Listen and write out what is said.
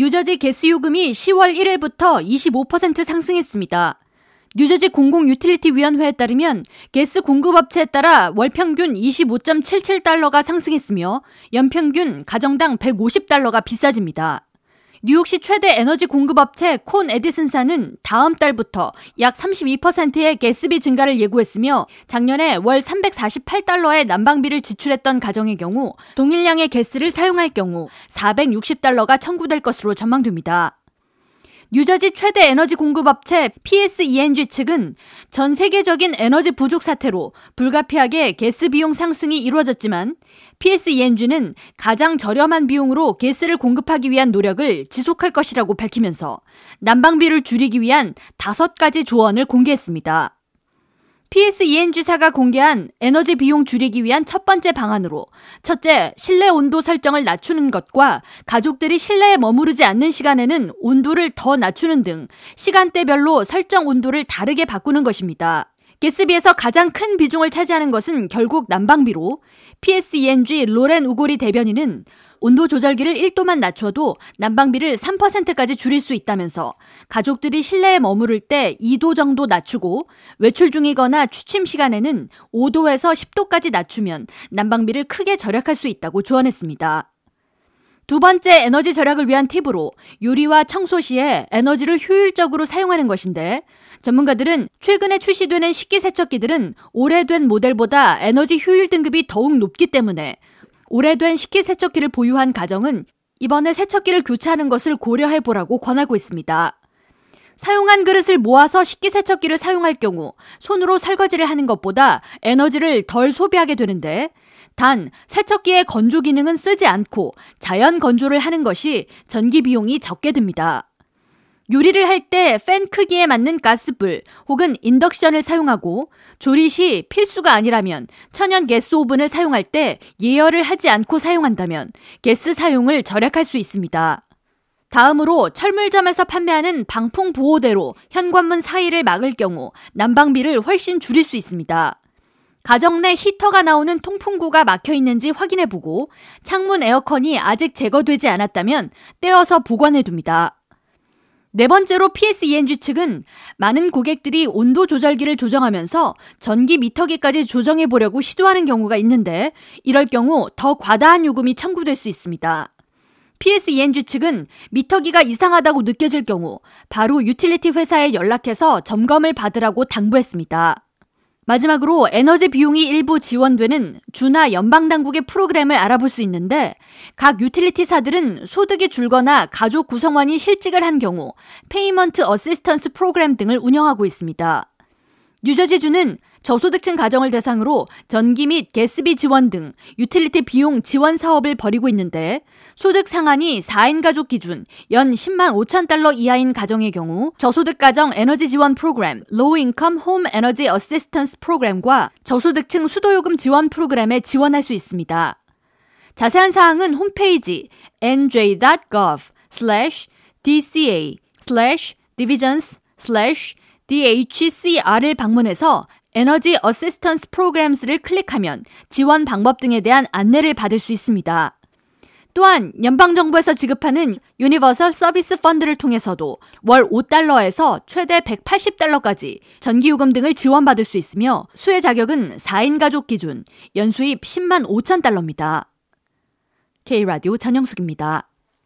뉴저지 게스 요금이 10월 1일부터 25% 상승했습니다. 뉴저지 공공유틸리티위원회에 따르면 게스 공급업체에 따라 월 평균 25.77달러가 상승했으며 연평균 가정당 150달러가 비싸집니다. 뉴욕시 최대 에너지 공급업체 콘 에디슨사는 다음 달부터 약 32%의 가스비 증가를 예고했으며 작년에 월 348달러의 난방비를 지출했던 가정의 경우 동일량의 가스를 사용할 경우 460달러가 청구될 것으로 전망됩니다. 뉴저지 최대 에너지 공급 업체 PSENG 측은 전 세계적인 에너지 부족 사태로 불가피하게 가스 비용 상승이 이루어졌지만 PSENG는 가장 저렴한 비용으로 가스를 공급하기 위한 노력을 지속할 것이라고 밝히면서 난방비를 줄이기 위한 다섯 가지 조언을 공개했습니다. PSENG사가 공개한 에너지 비용 줄이기 위한 첫 번째 방안으로 첫째, 실내 온도 설정을 낮추는 것과 가족들이 실내에 머무르지 않는 시간에는 온도를 더 낮추는 등 시간대별로 설정 온도를 다르게 바꾸는 것입니다. 게스비에서 가장 큰 비중을 차지하는 것은 결국 난방비로 PSENG 로렌 우고리 대변인은 온도 조절기를 1도만 낮춰도 난방비를 3%까지 줄일 수 있다면서 가족들이 실내에 머무를 때 2도 정도 낮추고 외출 중이거나 취침 시간에는 5도에서 10도까지 낮추면 난방비를 크게 절약할 수 있다고 조언했습니다. 두 번째 에너지 절약을 위한 팁으로 요리와 청소 시에 에너지를 효율적으로 사용하는 것인데 전문가들은 최근에 출시되는 식기세척기들은 오래된 모델보다 에너지 효율 등급이 더욱 높기 때문에 오래된 식기세척기를 보유한 가정은 이번에 세척기를 교체하는 것을 고려해 보라고 권하고 있습니다. 사용한 그릇을 모아서 식기세척기를 사용할 경우 손으로 설거지를 하는 것보다 에너지를 덜 소비하게 되는데 단 세척기의 건조 기능은 쓰지 않고 자연 건조를 하는 것이 전기 비용이 적게 듭니다. 요리를 할 때 팬 크기에 맞는 가스불 혹은 인덕션을 사용하고 조리 시 필수가 아니라면 천연 가스 오븐을 사용할 때 예열을 하지 않고 사용한다면 가스 사용을 절약할 수 있습니다. 다음으로 철물점에서 판매하는 방풍 보호대로 현관문 사이를 막을 경우 난방비를 훨씬 줄일 수 있습니다. 가정 내 히터가 나오는 통풍구가 막혀 있는지 확인해 보고 창문 에어컨이 아직 제거되지 않았다면 떼어서 보관해 둡니다. 네 번째로 PSE&G 측은 많은 고객들이 온도 조절기를 조정하면서 전기 미터기까지 조정해 보려고 시도하는 경우가 있는데 이럴 경우 더 과다한 요금이 청구될 수 있습니다. PSE&G 측은 미터기가 이상하다고 느껴질 경우 바로 유틸리티 회사에 연락해서 점검을 받으라고 당부했습니다. 마지막으로 에너지 비용이 일부 지원되는 주나 연방당국의 프로그램을 알아볼 수 있는데 각 유틸리티사들은 소득이 줄거나 가족 구성원이 실직을 한 경우 Payment Assistance 프로그램 등을 운영하고 있습니다. 뉴저지주는 저소득층 가정을 대상으로 전기 및 가스비 지원 등 유틸리티 비용 지원 사업을 벌이고 있는데 소득 상한이 4인 가족 기준 연 10만 5천 달러 이하인 가정의 경우 저소득 가정 에너지 지원 프로그램 Low Income Home Energy Assistance 프로그램과 저소득층 수도요금 지원 프로그램에 지원할 수 있습니다. 자세한 사항은 홈페이지 nj.gov dca divisions dhcr을 방문해서 Energy Assistance Programs를 클릭하면 지원 방법 등에 대한 안내를 받을 수 있습니다. 또한 연방정부에서 지급하는 Universal Service Fund를 통해서도 월 5달러에서 최대 180달러까지 전기요금 등을 지원받을 수 있으며 수혜 자격은 4인 가족 기준 연수입 10만 5천 달러입니다. K라디오 전영숙입니다.